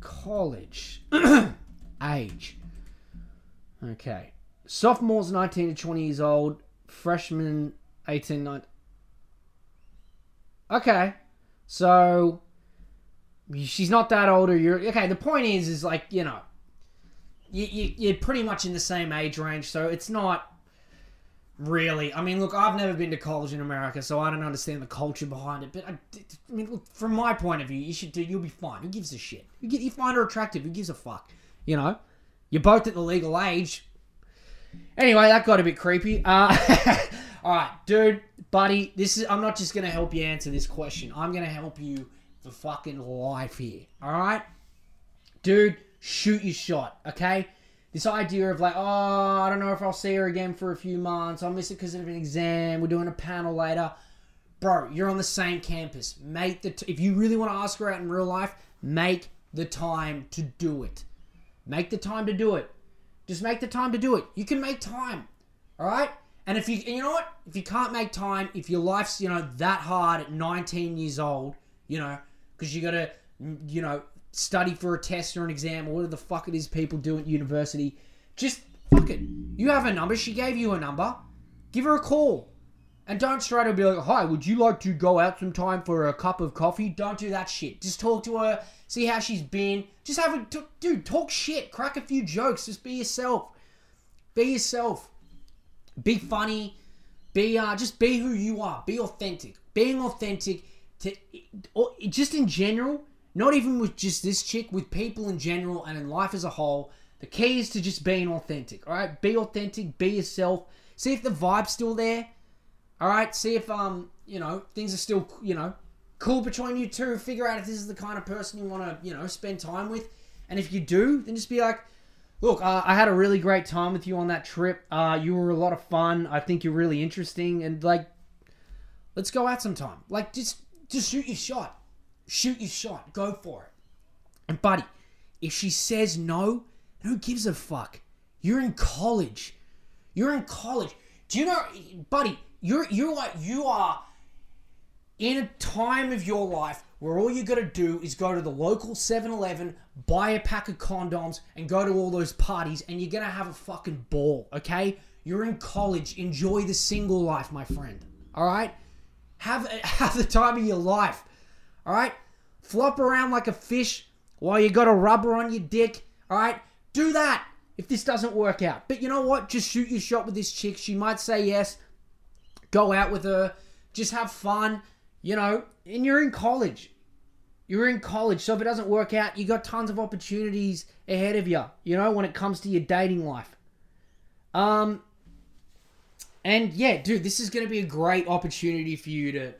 college age. Okay, sophomore's 19 to 20 years old. Freshman, 18, 19. Okay. So she's not that old, or you're okay. The point is, is like you know, you, you you're pretty much in the same age range, so it's not really. I mean, look, I've never been to college in America, so I don't understand the culture behind it. But I, I mean, look, from my point of view, you should do. You'll be fine. Who gives a shit? You get you find her attractive. Who gives a fuck? You know, you're both at the legal age. Anyway, that got a bit creepy. Uh, all right, dude buddy, this is I'm not just gonna help you answer this question. I'm gonna help you for fucking life here. Alright? Dude, shoot your shot, okay? This idea of like, oh, I don't know if I'll see her again for a few months. I'll miss it because of an exam. We're doing a panel later. Bro, you're on the same campus. Make the t- if you really want to ask her out in real life, make the time to do it. Make the time to do it. Just make the time to do it. You can make time. All right? And if you, and you know what? If you can't make time, if your life's, you know, that hard at 19 years old, you know, because you got to, you know, study for a test or an exam or whatever the fuck it is people do at university, just fuck it. You have a number. She gave you a number. Give her a call. And don't straight away be like, hi, would you like to go out sometime for a cup of coffee? Don't do that shit. Just talk to her, see how she's been. Just have a, t- dude, talk shit, crack a few jokes. Just be yourself. Be yourself. Be funny. Be uh, just be who you are. Be authentic. Being authentic to or just in general, not even with just this chick, with people in general and in life as a whole. The key is to just being authentic. All right, be authentic. Be yourself. See if the vibe's still there. All right, see if um you know things are still you know cool between you two. Figure out if this is the kind of person you want to you know spend time with, and if you do, then just be like, look, uh, I had a really great time with you on that trip. Uh, you were a lot of fun. I think you're really interesting, and like, let's go out sometime. Like, just just shoot your shot, shoot your shot, go for it. And buddy, if she says no, who gives a fuck? You're in college. You're in college. Do you know, buddy? You're you're like you are in a time of your life where all you got to do is go to the local 7-Eleven, buy a pack of condoms, and go to all those parties, and you're gonna have a fucking ball. Okay? You're in college. Enjoy the single life, my friend. All right? Have have the time of your life. All right? Flop around like a fish while you got a rubber on your dick. All right? Do that if this doesn't work out. But you know what? Just shoot your shot with this chick. She might say yes. Go out with her. Just have fun. You know, and you're in college. You're in college, so if it doesn't work out, you got tons of opportunities ahead of you, you know, when it comes to your dating life. Um and yeah, dude, this is going to be a great opportunity for you to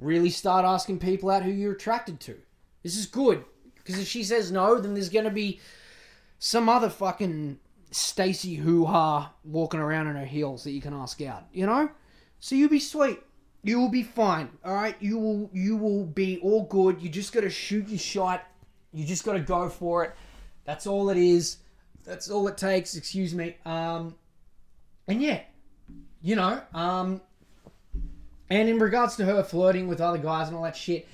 really start asking people out who you're attracted to. This is good because if she says no, then there's going to be some other fucking Stacy hoo ha walking around in her heels that you can ask out, you know? So you be sweet. You will be fine. All right? You will you will be all good. You just got to shoot your shot. You just got to go for it. That's all it is. That's all it takes, excuse me. Um and yeah, you know, um and in regards to her flirting with other guys and all that shit,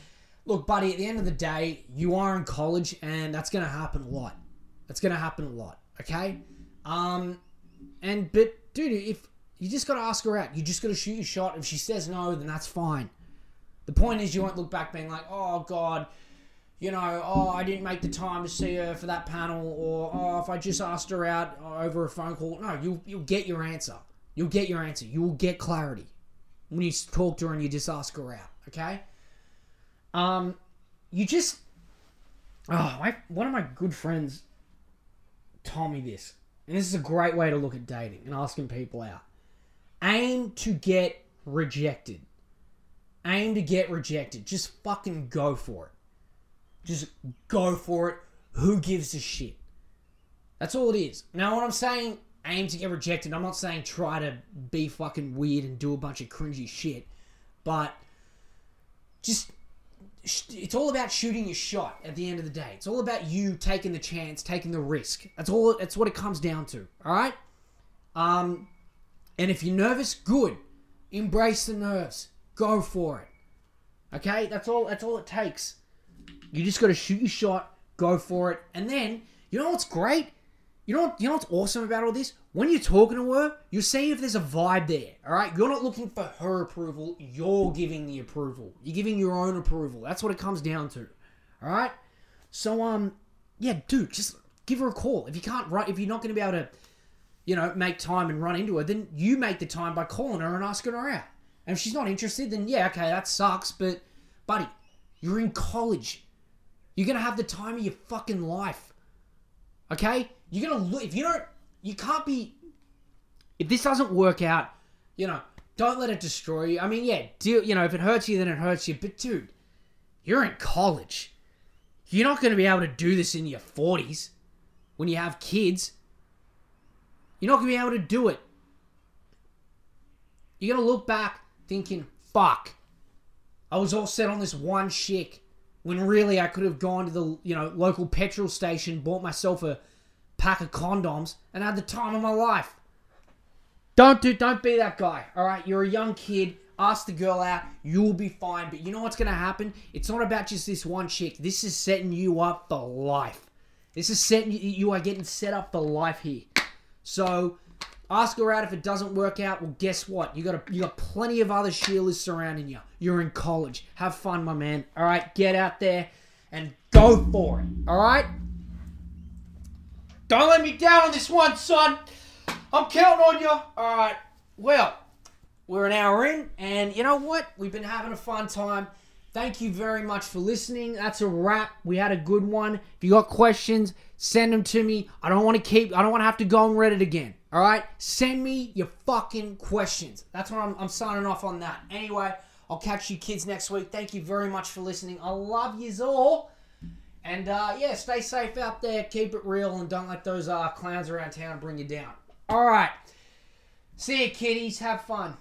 look, buddy, at the end of the day, you are in college and that's going to happen a lot. That's going to happen a lot, okay? Um and but dude, if you just got to ask her out. You just got to shoot your shot. If she says no, then that's fine. The point is, you won't look back being like, oh, God, you know, oh, I didn't make the time to see her for that panel, or oh, if I just asked her out over a phone call. No, you'll, you'll get your answer. You'll get your answer. You will get clarity when you talk to her and you just ask her out, okay? Um, you just, oh, my, one of my good friends told me this, and this is a great way to look at dating and asking people out aim to get rejected. Aim to get rejected. Just fucking go for it. Just go for it. Who gives a shit? That's all it is. Now, what I'm saying aim to get rejected, I'm not saying try to be fucking weird and do a bunch of cringy shit, but just it's all about shooting your shot at the end of the day. It's all about you taking the chance, taking the risk. That's all that's what it comes down to. All right? Um and if you're nervous, good. Embrace the nerves. Go for it. Okay? That's all that's all it takes. You just gotta shoot your shot, go for it, and then you know what's great? You know what, you know what's awesome about all this? When you're talking to her, you're seeing if there's a vibe there. Alright? You're not looking for her approval, you're giving the approval. You're giving your own approval. That's what it comes down to. Alright? So um yeah, dude, just give her a call. If you can't write if you're not gonna be able to you know, make time and run into her, then you make the time by calling her and asking her out. And if she's not interested, then yeah, okay, that sucks. But, buddy, you're in college. You're gonna have the time of your fucking life. Okay? You're gonna look. If you don't, you can't be. If this doesn't work out, you know, don't let it destroy you. I mean, yeah, deal. You know, if it hurts you, then it hurts you. But dude, you're in college. You're not gonna be able to do this in your 40s when you have kids. You're not to be able to do it. You're to look back thinking, fuck, I was all set on this one chick when really I could have gone to the you know local petrol station, bought myself a pack of condoms, and had the time of my life. Don't do, don't be that guy. All right, you're a young kid. Ask the girl out. You will be fine. But you know what's to happen? It's not about just this one chick. This is setting you up for life. This is setting you. You are getting set up for life here. So ask her out if it doesn't work out. Well, guess what? You got a, you got plenty of other Sheilas surrounding you. You're in college. Have fun, my man. All right, get out there and go for it. All right. Don't let me down on this one, son. I'm counting on you. All right. Well, we're an hour in, and you know what? We've been having a fun time. Thank you very much for listening. That's a wrap. We had a good one. If you got questions, send them to me. I don't want to keep. I don't want to have to go on Reddit again. All right, send me your fucking questions. That's what I'm, I'm signing off on that. Anyway, I'll catch you kids next week. Thank you very much for listening. I love yous all. And uh, yeah, stay safe out there. Keep it real and don't let those uh, clowns around town bring you down. All right. See you, kiddies. Have fun.